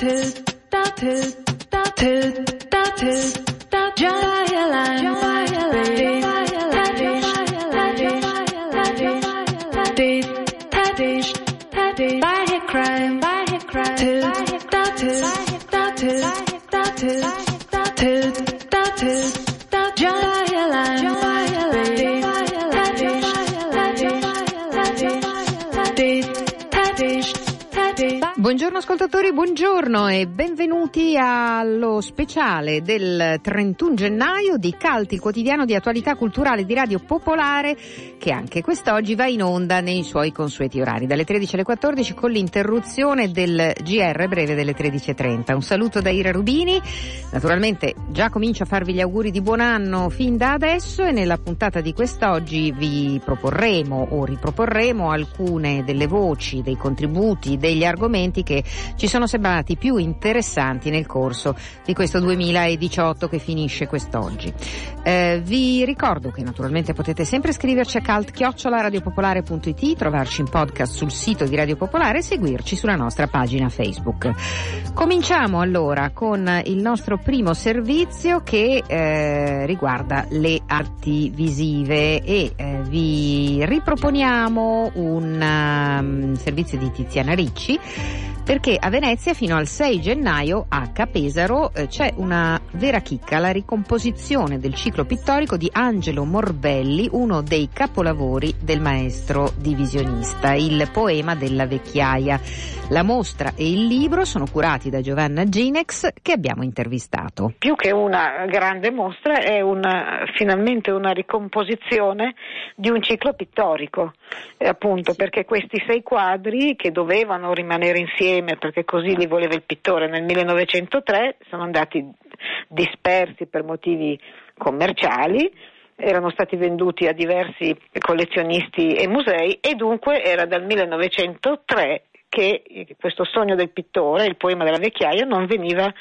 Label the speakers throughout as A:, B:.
A: Buongiorno ascoltatori, buongiorno e benvenuti allo speciale del 31 gennaio di Calti, il quotidiano di attualità culturale di Radio Popolare che anche quest'oggi va in onda nei suoi consueti orari dalle 13 alle 14 con l'interruzione del GR breve delle 13.30. Un saluto da Ira Rubini, naturalmente già comincio a farvi gli auguri di buon anno fin da adesso e nella puntata di quest'oggi vi proporremo o riproporremo alcune delle voci, dei contributi, degli argomenti che ci sono sembrati più interessanti nel corso di questo 2018 che finisce quest'oggi. Eh, vi ricordo che naturalmente potete sempre scriverci a cult-radiopopolare.it, trovarci in podcast sul sito di Radio Popolare e seguirci sulla nostra pagina Facebook. Cominciamo allora con il nostro primo servizio che eh, riguarda le arti visive e eh, vi riproponiamo un um, servizio di Tiziana Ricci perché a Venezia fino al 6 gennaio a Capesaro eh, c'è una vera chicca, la ricomposizione del ciclo pittorico di Angelo Morbelli, uno dei capolavori del maestro divisionista, il poema della vecchiaia. La mostra e il libro sono curati da Giovanna Ginex che abbiamo intervistato.
B: Più che una grande mostra è una, finalmente una ricomposizione di un ciclo pittorico, eh, appunto perché questi sei quadri che dovevano rimanere insieme perché così li voleva il pittore. Nel 1903 sono andati dispersi per motivi commerciali erano stati venduti a diversi collezionisti e musei e dunque era dal 1903 che questo sogno del pittore, il poema della vecchiaia, non veniva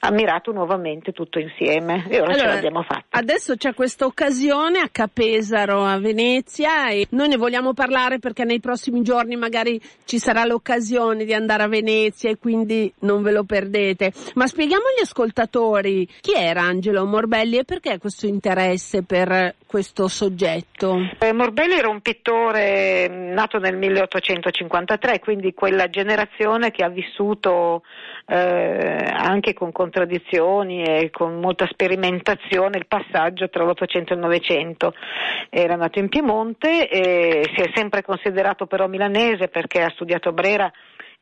B: ammirato nuovamente tutto insieme e ora allora, ce l'abbiamo fatta.
C: Adesso c'è questa occasione a Capesaro, a Venezia e noi ne vogliamo parlare perché nei prossimi giorni magari ci sarà l'occasione di andare a Venezia e quindi non ve lo perdete. Ma spieghiamo agli ascoltatori chi era Angelo Morbelli e perché questo interesse per questo soggetto?
B: Eh, Morbelli era un pittore nato nel 1853, quindi quella generazione che ha vissuto eh, anche con contraddizioni e con molta sperimentazione il passaggio tra l'Ottocento e il Novecento. Era nato in Piemonte e si è sempre considerato però milanese perché ha studiato Brera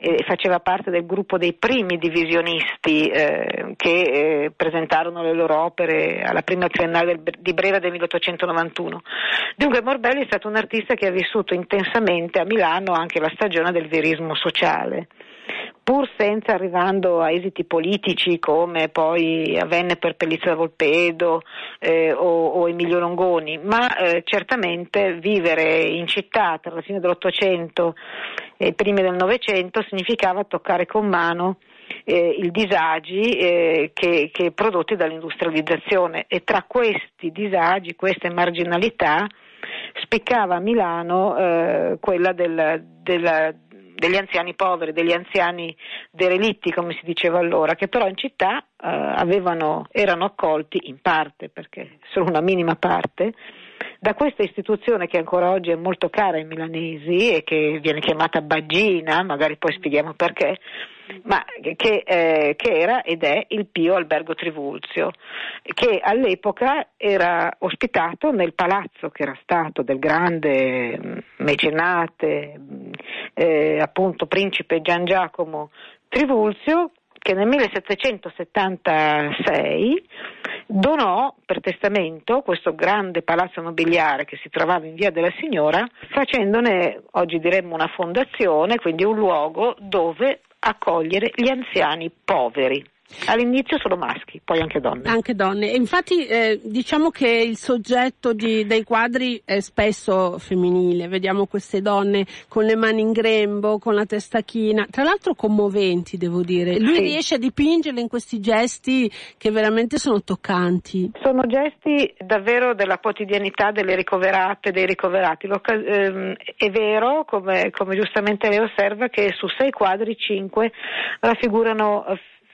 B: e faceva parte del gruppo dei primi divisionisti eh, che eh, presentarono le loro opere alla prima triennale del, di Brera del 1891. Dunque Morbelli è stato un artista che ha vissuto intensamente a Milano anche la stagione del verismo sociale pur senza arrivando a esiti politici come poi avvenne per Pellizza da Volpedo eh, o, o, Emilio Longoni, ma eh, certamente vivere in città tra la fine dell'Ottocento e i primi del Novecento significava toccare con mano eh, i disagi eh, che, che prodotti dall'industrializzazione. E tra questi disagi, queste marginalità, spiccava a Milano eh, quella del, della degli anziani poveri, degli anziani derelitti, come si diceva allora, che però in città eh, avevano, erano accolti in parte, perché solo una minima parte, da questa istituzione che ancora oggi è molto cara ai milanesi e che viene chiamata Baggina, magari poi spieghiamo perché, ma che, eh, che, era ed è il Pio Albergo Trivulzio, che all'epoca era ospitato nel palazzo che era stato del grande mm, mecenate, mm, eh, appunto principe Gian Giacomo Trivulzio, che nel 1776 donò per testamento questo grande palazzo nobiliare che si trovava in via della Signora, facendone oggi diremmo una fondazione, quindi un luogo dove accogliere gli anziani poveri. All'inizio solo maschi, poi anche donne.
C: Anche donne. E infatti eh, diciamo che il soggetto di, dei quadri è spesso femminile. Vediamo queste donne con le mani in grembo, con la testa china, tra l'altro commoventi, devo dire. Lui sì. riesce a dipingerle in questi gesti che veramente sono toccanti.
B: Sono gesti davvero della quotidianità delle ricoverate, dei ricoverati. Ehm, è vero, come, come giustamente lei osserva, che su sei quadri cinque raffigurano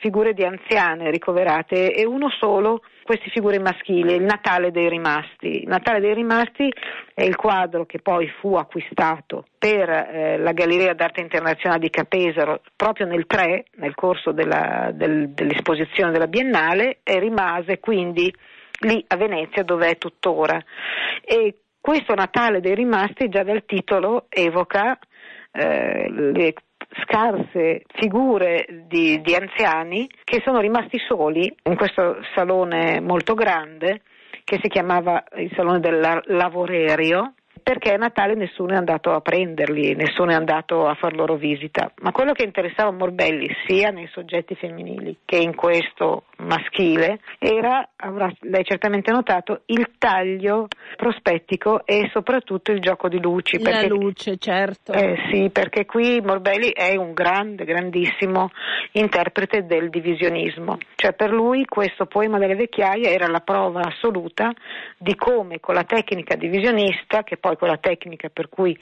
B: figure di anziane ricoverate e uno solo queste figure maschili, il Natale dei rimasti. Il Natale dei rimasti è il quadro che poi fu acquistato per eh, la Galleria d'Arte Internazionale di Capesaro proprio nel 3, nel corso della, del, dell'esposizione della Biennale e rimase quindi lì a Venezia dove è tuttora. E questo Natale dei rimasti già dal titolo evoca eh, le scarse figure di, di anziani che sono rimasti soli in questo salone molto grande che si chiamava il Salone del Lavorerio perché a Natale nessuno è andato a prenderli, nessuno è andato a far loro visita. Ma quello che interessava Morbelli sia nei soggetti femminili che in questo maschile era, avrà lei certamente notato, il taglio prospettico e soprattutto il gioco di luci.
C: La perché, luce, certo.
B: Eh, sì, perché qui Morbelli è un grande, grandissimo interprete del divisionismo. Cioè per lui questo poema delle vecchiaie era la prova assoluta di come con la tecnica divisionista, che poi con la tecnica per cui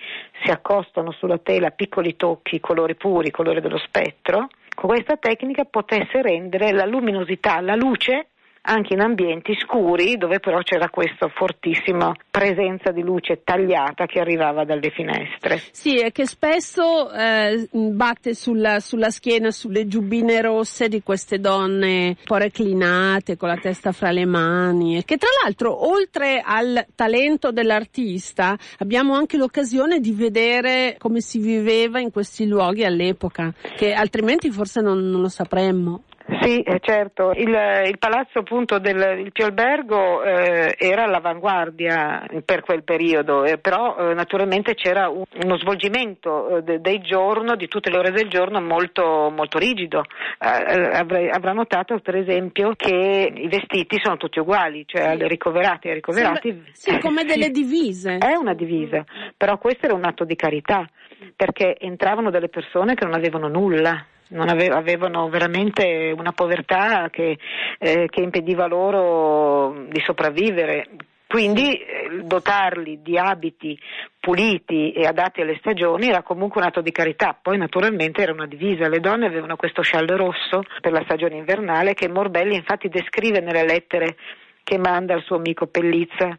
B: si accostano sulla tela piccoli tocchi, colori puri, colori dello spettro, con questa tecnica potesse rendere la luminosità, la luce anche in ambienti scuri dove però c'era questa fortissima presenza di luce tagliata che arrivava dalle finestre.
C: Sì, e che spesso eh, batte sulla, sulla, schiena, sulle giubbine rosse di queste donne un po' reclinate con la testa fra le mani che tra l'altro oltre al talento dell'artista abbiamo anche l'occasione di vedere come si viveva in questi luoghi all'epoca, che altrimenti forse non, non lo sapremmo.
B: Sì, eh, certo. Il, il, palazzo appunto del il Pio Albergo eh, era all'avanguardia per quel periodo, eh, però eh, naturalmente c'era un, uno svolgimento eh, de, del giorno, di tutte le ore del giorno molto, molto rigido. Eh, avrei, avrà notato per esempio che i vestiti sono tutti uguali, cioè alle ricoverate e ai ricoverati.
C: Sì, sì come delle divise.
B: È una divisa, però questo era un atto di carità perché entravano delle persone che non avevano nulla non ave- avevano veramente una povertà che, eh, che impediva loro di sopravvivere. Quindi eh, dotarli di abiti puliti e adatti alle stagioni era comunque un atto di carità. Poi naturalmente era una divisa, le donne avevano questo scialle rosso per la stagione invernale che Morbelli infatti descrive nelle lettere che manda al suo amico Pellizza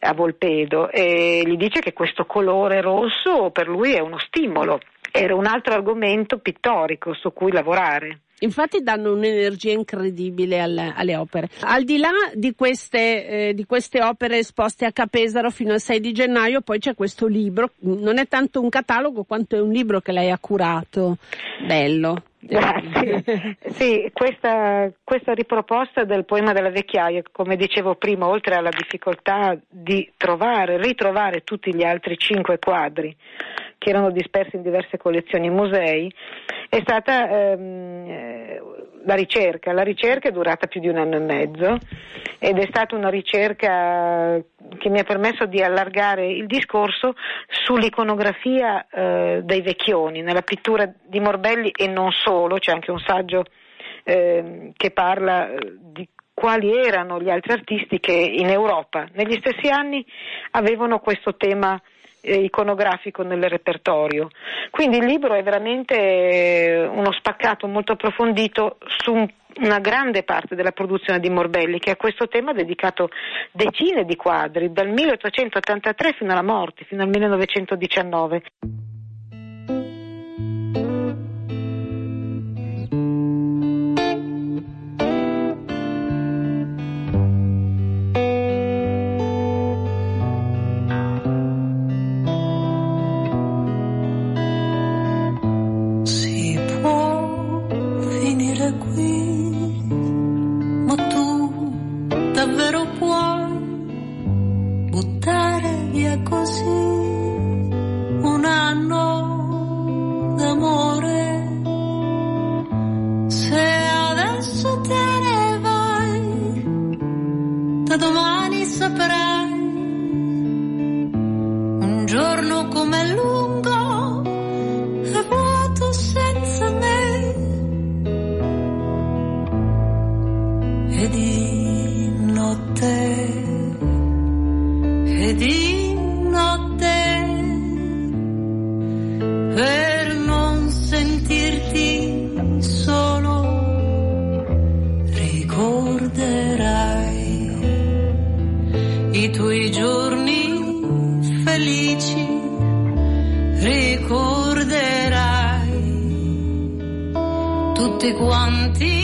B: a Volpedo e gli dice che questo colore rosso per lui è uno stimolo era un altro argomento pittorico su cui lavorare.
C: Infatti danno un'energia incredibile alle, alle opere. Al di là di queste, eh, di queste, opere esposte a Capesaro fino al 6 di gennaio, poi c'è questo libro, non è tanto un catalogo quanto è un libro che lei ha curato, bello.
B: Grazie. sì, questa, questa, riproposta del poema della vecchiaia, come dicevo prima, oltre alla difficoltà di trovare, ritrovare tutti gli altri cinque quadri che erano dispersi in diverse collezioni e musei, è stata ehm, eh, la ricerca. La ricerca è durata più di un anno e mezzo ed è stata una ricerca che mi ha permesso di allargare il discorso sull'iconografia eh, dei vecchioni, nella pittura di Morbelli e non solo, c'è anche un saggio eh, che parla eh, di quali erano gli altri artisti che in Europa negli stessi anni avevano questo tema iconografico nel repertorio. Quindi il libro è veramente eh, uno spaccato molto approfondito su una grande parte della produzione di Morbelli che a questo tema ha dedicato decine di quadri, dal 1883 fino alla morte, fino al 1919.
D: Tutti quanti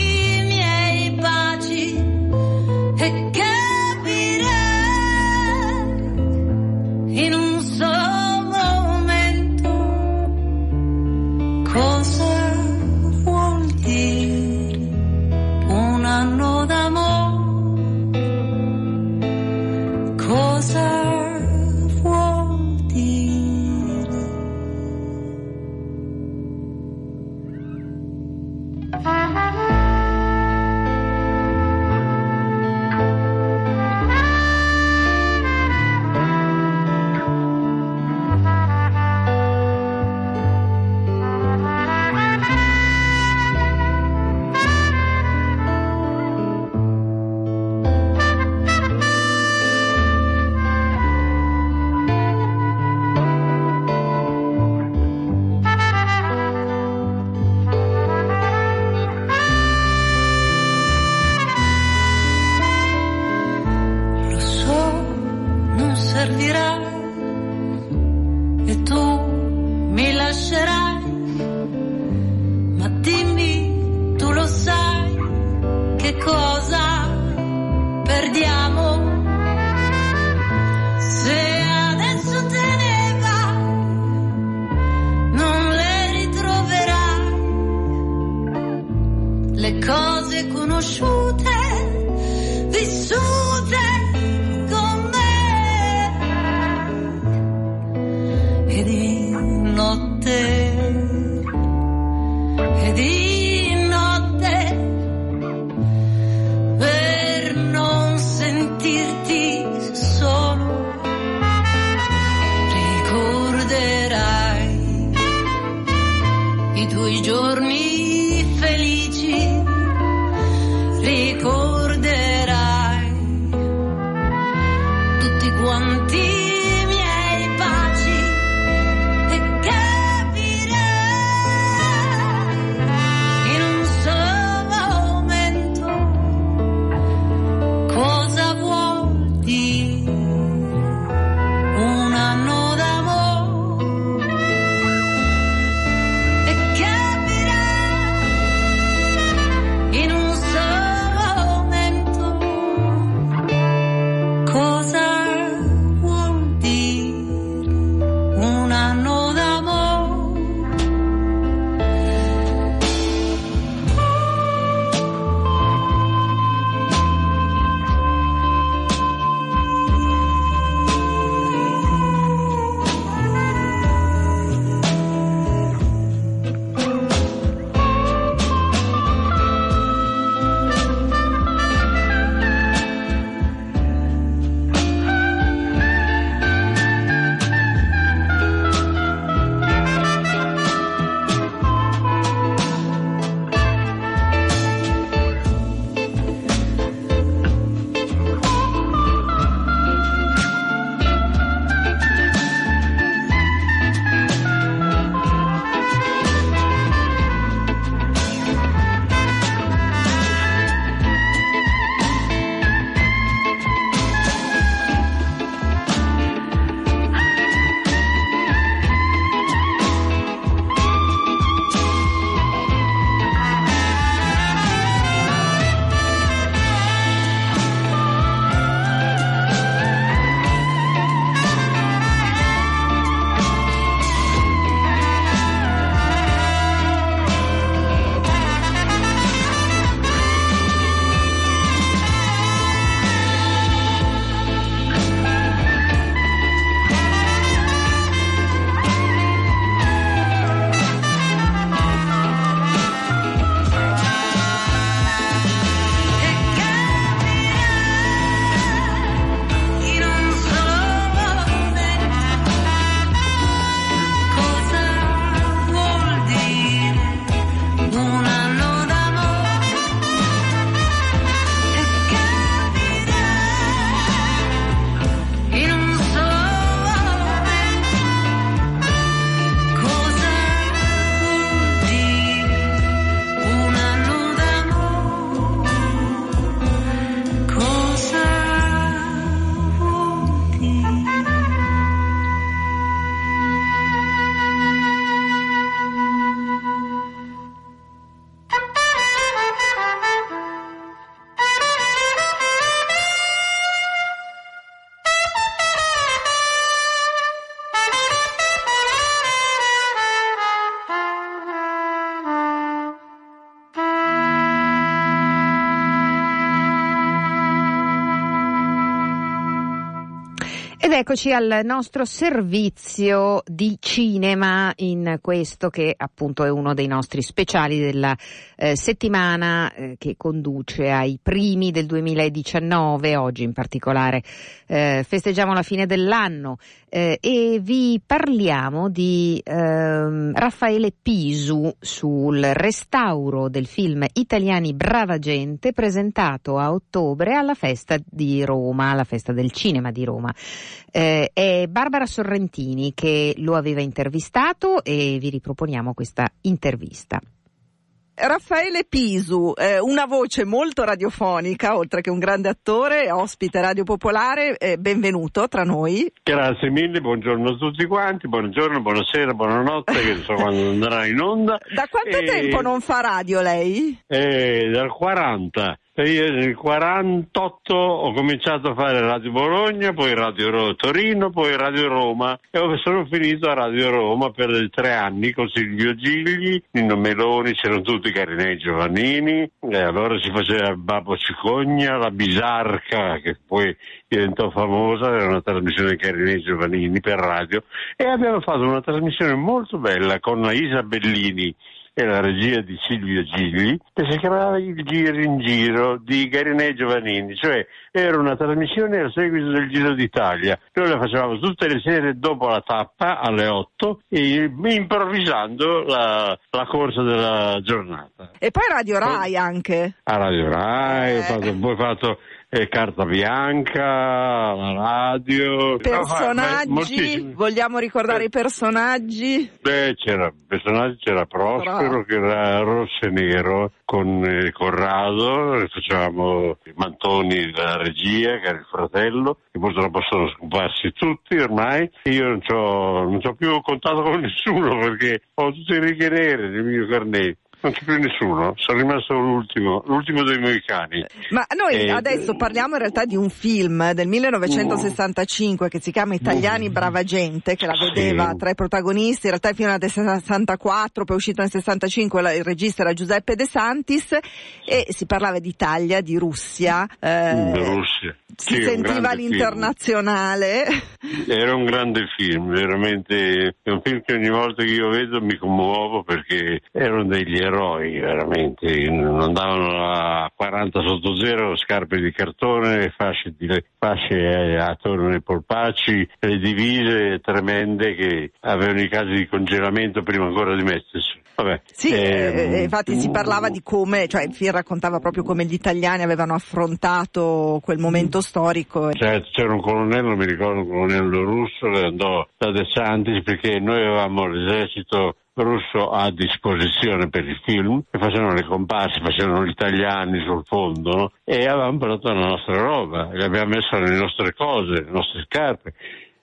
A: eccoci al nostro servizio di cinema in questo che appunto è uno dei nostri speciali della eh, settimana eh, che conduce ai primi del 2019, oggi in particolare eh, festeggiamo la fine dell'anno eh, e vi parliamo di ehm, Raffaele Pisu sul restauro del film Italiani Brava Gente presentato a ottobre alla festa di Roma, alla festa del cinema di Roma. Eh, è Barbara Sorrentini che lo aveva intervistato e vi riproponiamo questa intervista.
E: Raffaele Pisu, eh, una voce molto radiofonica, oltre che un grande attore, ospite Radio Popolare, eh, benvenuto tra noi.
F: Grazie mille, buongiorno a tutti quanti, buongiorno, buonasera, buonanotte, che so quando andrà in onda.
E: Da quanto
F: e...
E: tempo non fa radio lei?
F: Eh, dal 40. Io nel 48 ho cominciato a fare Radio Bologna, poi Radio Torino, poi Radio Roma. E sono finito a Radio Roma per tre anni con Silvio Gigli, Nino Meloni, c'erano tutti Carinei Giovannini. E allora si faceva Babbo Cicogna, la Bisarca che poi diventò famosa, era una trasmissione Carinei Giovannini per radio. E abbiamo fatto una trasmissione molto bella con Isa Bellini e la regia di Silvio Gigli, che si chiamava Il Giro in Giro di Garinei Giovannini, cioè era una trasmissione a seguito del Giro d'Italia. Noi la facevamo tutte le sere dopo la tappa alle 8 e improvvisando la, la corsa della giornata.
E: E poi Radio Rai anche.
F: A Radio Rai, eh. ho fatto, poi ho fatto eh, Carta Bianca, la radio.
E: Personaggi, no, vogliamo ricordare eh, i personaggi?
F: Beh, c'era, personaggi c'era Prospero Bravo. che era rosso e nero con eh, Corrado, facevamo i mantoni della regia, che era il fratello, che purtroppo sono scomparsi tutti ormai. Io non ho, più contatto con nessuno perché ho tutte le righe nere nel mio carnetto. Non c'è più nessuno, sono rimasto l'ultimo, l'ultimo dei moicani.
E: Ma noi e... adesso parliamo in realtà di un film del 1965 uh. che si chiama Italiani uh. Brava Gente, che la vedeva sì. tra i protagonisti, in realtà il film era del 64, poi è uscito nel 65, il regista era Giuseppe De Santis e si parlava di Italia, di Russia.
F: Eh, Russia.
E: Si sì, sentiva l'internazionale.
F: Film. Era un grande film, veramente, è un film che ogni volta che io vedo mi commuovo perché erano degli eroi veramente, andavano a 40 sotto zero, scarpe di cartone, fasce, di, fasce attorno ai polpacci, le divise tremende che avevano i casi di congelamento prima ancora di mettersi. Vabbè,
E: sì, ehm... eh, infatti si parlava di come, cioè film raccontava proprio come gli italiani avevano affrontato quel momento storico.
F: Certo, c'era un colonnello, mi ricordo un colonnello russo che andò da De Santis perché noi avevamo l'esercito russo a disposizione per il film e facevano le comparse, facevano gli italiani sul fondo no? e avevamo portato la nostra roba, le abbiamo messo le nostre cose, le nostre scarpe.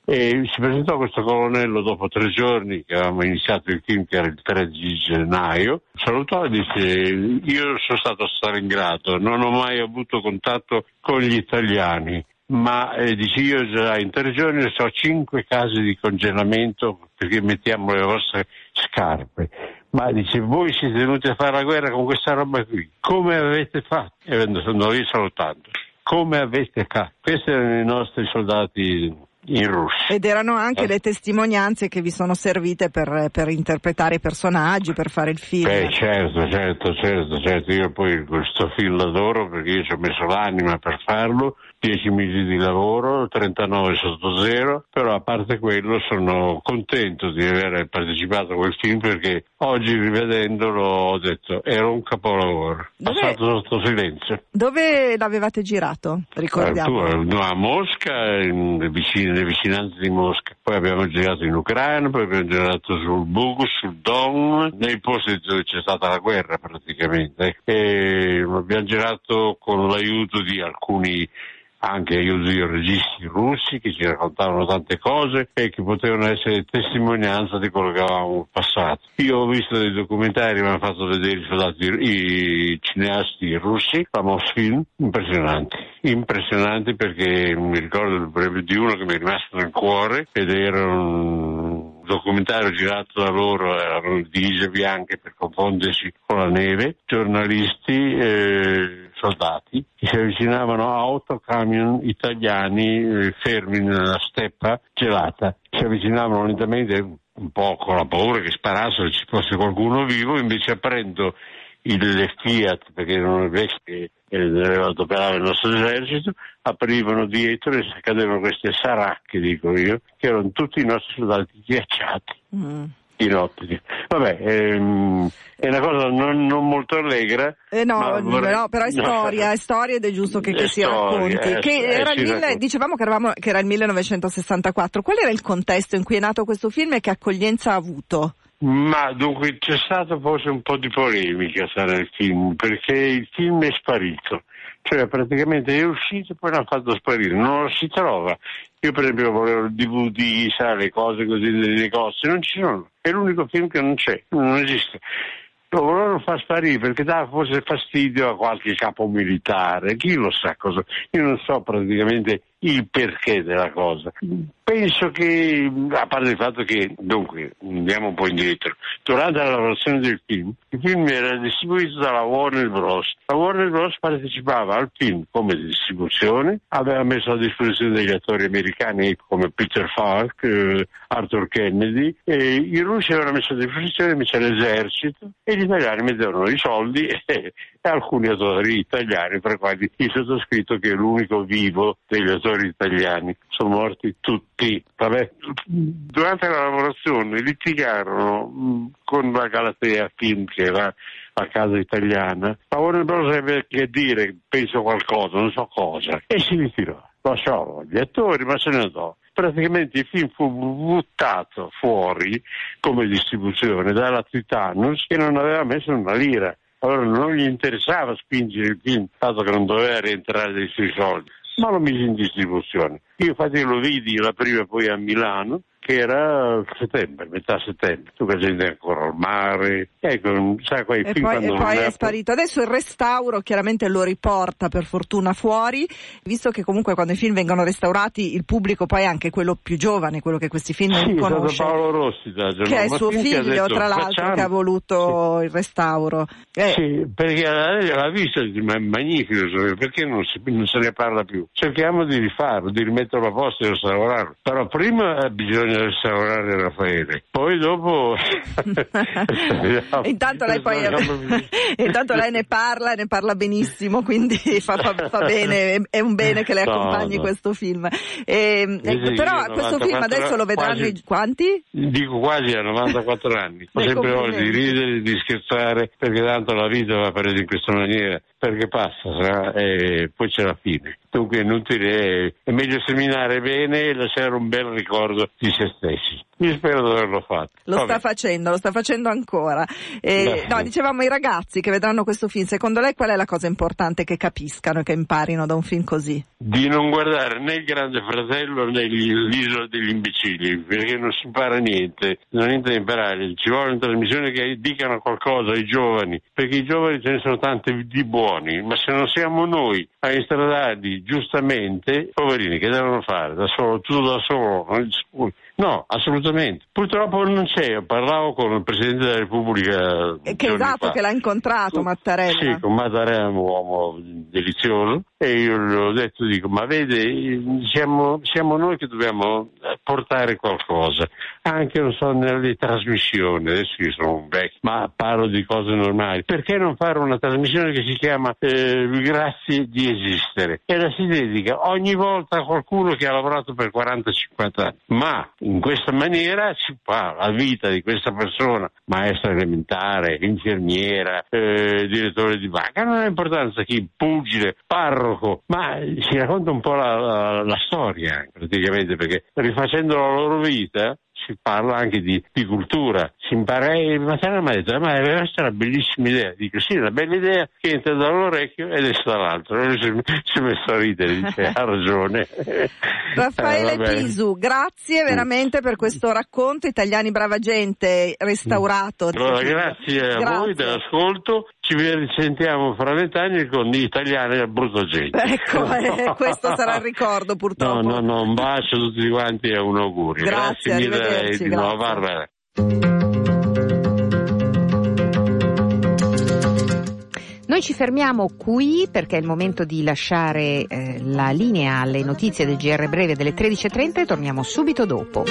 F: E si presentò questo colonnello dopo tre giorni che avevamo iniziato il film, che era il 3 di gennaio. Salutò e disse: Io sono stato a Stalingrado, non ho mai avuto contatto con gli italiani ma eh, dice io già in tre giorni ho cinque casi di congelamento perché mettiamo le vostre scarpe. Ma dice voi siete venuti a fare la guerra con questa roba qui, come avete fatto? E sono io salutando. Come avete fatto? Questi erano i nostri soldati in Russia.
E: Ed erano anche eh. le testimonianze che vi sono servite per, per, interpretare i personaggi, per fare il film.
F: Beh, certo, certo, certo, certo. Io poi questo film l'adoro perché io ci ho messo l'anima per farlo 10 mesi di lavoro, 39 sotto zero, però a parte quello sono contento di aver partecipato a quel film perché oggi rivedendolo ho detto era un capolavoro, dove, passato sotto silenzio.
E: Dove l'avevate girato? Ricordiamo.
F: A Mosca, nelle vicinanze di Mosca, poi abbiamo girato in Ucraina, poi abbiamo girato sul Bugu, sul Don, nei posti dove c'è stata la guerra praticamente. E abbiamo girato con l'aiuto di alcuni anche io zio registi russi che ci raccontavano tante cose e che potevano essere testimonianza di quello che avevamo passato. Io ho visto dei documentari, mi hanno fatto vedere i soldati, i cineasti russi, famosi film, impressionanti, impressionanti perché mi ricordo di uno che mi è rimasto nel cuore ed era un documentario girato da loro, erano divise bianche per confondersi con la neve, giornalisti, eh, soldati che si avvicinavano a otto camion italiani eh, fermi nella steppa gelata. Si avvicinavano lentamente un po' con la paura che sparassero ci fosse qualcuno vivo, invece aprendo il Fiat, perché erano vecchie che doveva operare il nostro esercito, aprivano dietro e cadevano queste saracche, dico io, che erano tutti i nostri soldati ghiacciati. Mm in ottica. Vabbè, ehm, è una cosa non, non molto allegra.
E: Eh no, vorrei... no, però è storia, è storia ed è giusto che, che si racconti. Eh, che eh, era il mille, dicevamo che, eravamo, che era il 1964. Qual era il contesto in cui è nato questo film e che accoglienza ha avuto?
F: Ma dunque c'è stata forse un po' di polemica sarà il film, perché il film è sparito. Cioè praticamente è uscito e poi l'hanno fatto sparire, non lo si trova. Io per esempio volevo il DVD, sai, le cose così dei negozi, non ci sono. È l'unico film che non c'è, non esiste. Lo volevano far sparire perché dava forse fastidio a qualche capo militare, chi lo sa cosa. Io non so praticamente il perché della cosa. Penso che, a parte il fatto che, dunque, andiamo un po' indietro, durante la lavorazione del film, il film era distribuito dalla Warner Bros. La Warner Bros. partecipava al film come distribuzione, aveva messo a disposizione degli attori americani come Peter Falk, eh, Arthur Kennedy, e i russi avevano messo a disposizione invece l'esercito e gli italiani mettevano i soldi e, e alcuni attori italiani, tra i quali il sottoscritto che è l'unico vivo degli attori italiani, sono morti tutti. Vabbè, durante la lavorazione litigarono mm, con la Galatea Film che era a casa italiana, ma Warner Bros. aveva che dire, penso qualcosa, non so cosa, e si ritirò. Lasciò gli attori, ma se ne andò praticamente il film fu buttato fuori come distribuzione dalla Titanus che non aveva messo una lira. Allora non gli interessava spingere il film, dato che non doveva rientrare dei suoi soldi ma lo mise in distribuzione. Io lo vidi la prima poi a Milano che era settembre, metà settembre, tu che gente ancora al mare, ecco, sai quei
E: e
F: film
E: poi,
F: e
E: poi è
F: è
E: sparito. Adesso il restauro chiaramente lo riporta per fortuna fuori, visto che comunque quando i film vengono restaurati il pubblico poi è anche quello più giovane, quello che questi film
F: sì,
E: non conosce.
F: Paolo Rossi da
E: Che è suo figlio,
F: detto,
E: tra l'altro,
F: facciamo...
E: che ha voluto
F: sì.
E: il restauro.
F: Eh. Sì, perché l'ha visto, ma è magnifico, perché non, si, non, se ne parla più? Cerchiamo di rifarlo, di rimetterlo a posto e restaurarlo. Però prima bisogna restaurare Raffaele. Poi dopo...
E: intanto, lei poi... intanto lei ne parla e ne parla benissimo, quindi fa, fa, fa bene, è un bene che le accompagni no, no. questo film. E, ecco, però questo film adesso lo vedranno quasi,
F: quanti? Dico quasi a 94 anni. Ho sempre voglia di ridere, di scherzare, perché tanto la vita va presa in questa maniera perché passa e poi c'è la fine. Dunque è inutile, è meglio seminare bene e lasciare un bel ricordo di se stessi. Io spero di averlo fatto.
E: Lo Vabbè. sta facendo, lo sta facendo ancora. Eh, no, dicevamo i ragazzi che vedranno questo film, secondo lei qual è la cosa importante che capiscano e che imparino da un film così?
F: Di non guardare né il Grande Fratello né l'isola degli imbecilli, perché non si impara niente, non niente da imparare. Ci vuole una trasmissione che dicano qualcosa ai giovani, perché i giovani ce ne sono tanti di buoni, ma se non siamo noi a instradarli giustamente, poverini, che devono fare? Da solo, tutto da solo, No, assolutamente. Purtroppo non c'è. Parlavo con il Presidente della Repubblica.
E: Che esatto,
F: fa.
E: che l'ha incontrato Mattarella.
F: Sì, con Mattarella è un uomo delizioso e io gli ho detto, dico, ma vede, siamo, siamo noi che dobbiamo portare qualcosa, anche non so, nelle trasmissioni, adesso io sono un vecchio, ma parlo di cose normali. Perché non fare una trasmissione che si chiama eh, Grazie di esistere? E la si dedica ogni volta a qualcuno che ha lavorato per 40-50 anni. Ma in questa maniera si fa la vita di questa persona, maestra elementare, infermiera, eh, direttore di banca, non ha importanza chi, pugile, parroco, ma si racconta un po' la, la, la storia praticamente, perché rifacendo la loro vita si parla anche di, di cultura, si impara e Mattarella mi ha detto ma questa è una bellissima idea, dico sì, è una bella idea che entra da un orecchio ed esce dall'altro, e si, si è messo a ridere, dice ha ragione.
E: Raffaele eh, Pisu, grazie veramente per questo racconto, Italiani Brava Gente restaurato.
F: Allora, grazie a grazie. voi dell'ascolto, ci risentiamo fra vent'anni con gli italiani al brutto gente.
E: Ecco, eh, questo sarà il ricordo purtroppo.
F: No, no, no, un bacio a tutti quanti e un augurio.
E: Grazie,
F: grazie mille di grazie. nuovo Barbara.
A: Noi ci fermiamo qui perché è il momento di lasciare eh, la linea alle notizie del GR Breve delle 13.30 e torniamo subito dopo.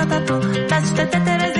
G: のこと
H: 立ち立ててるぜ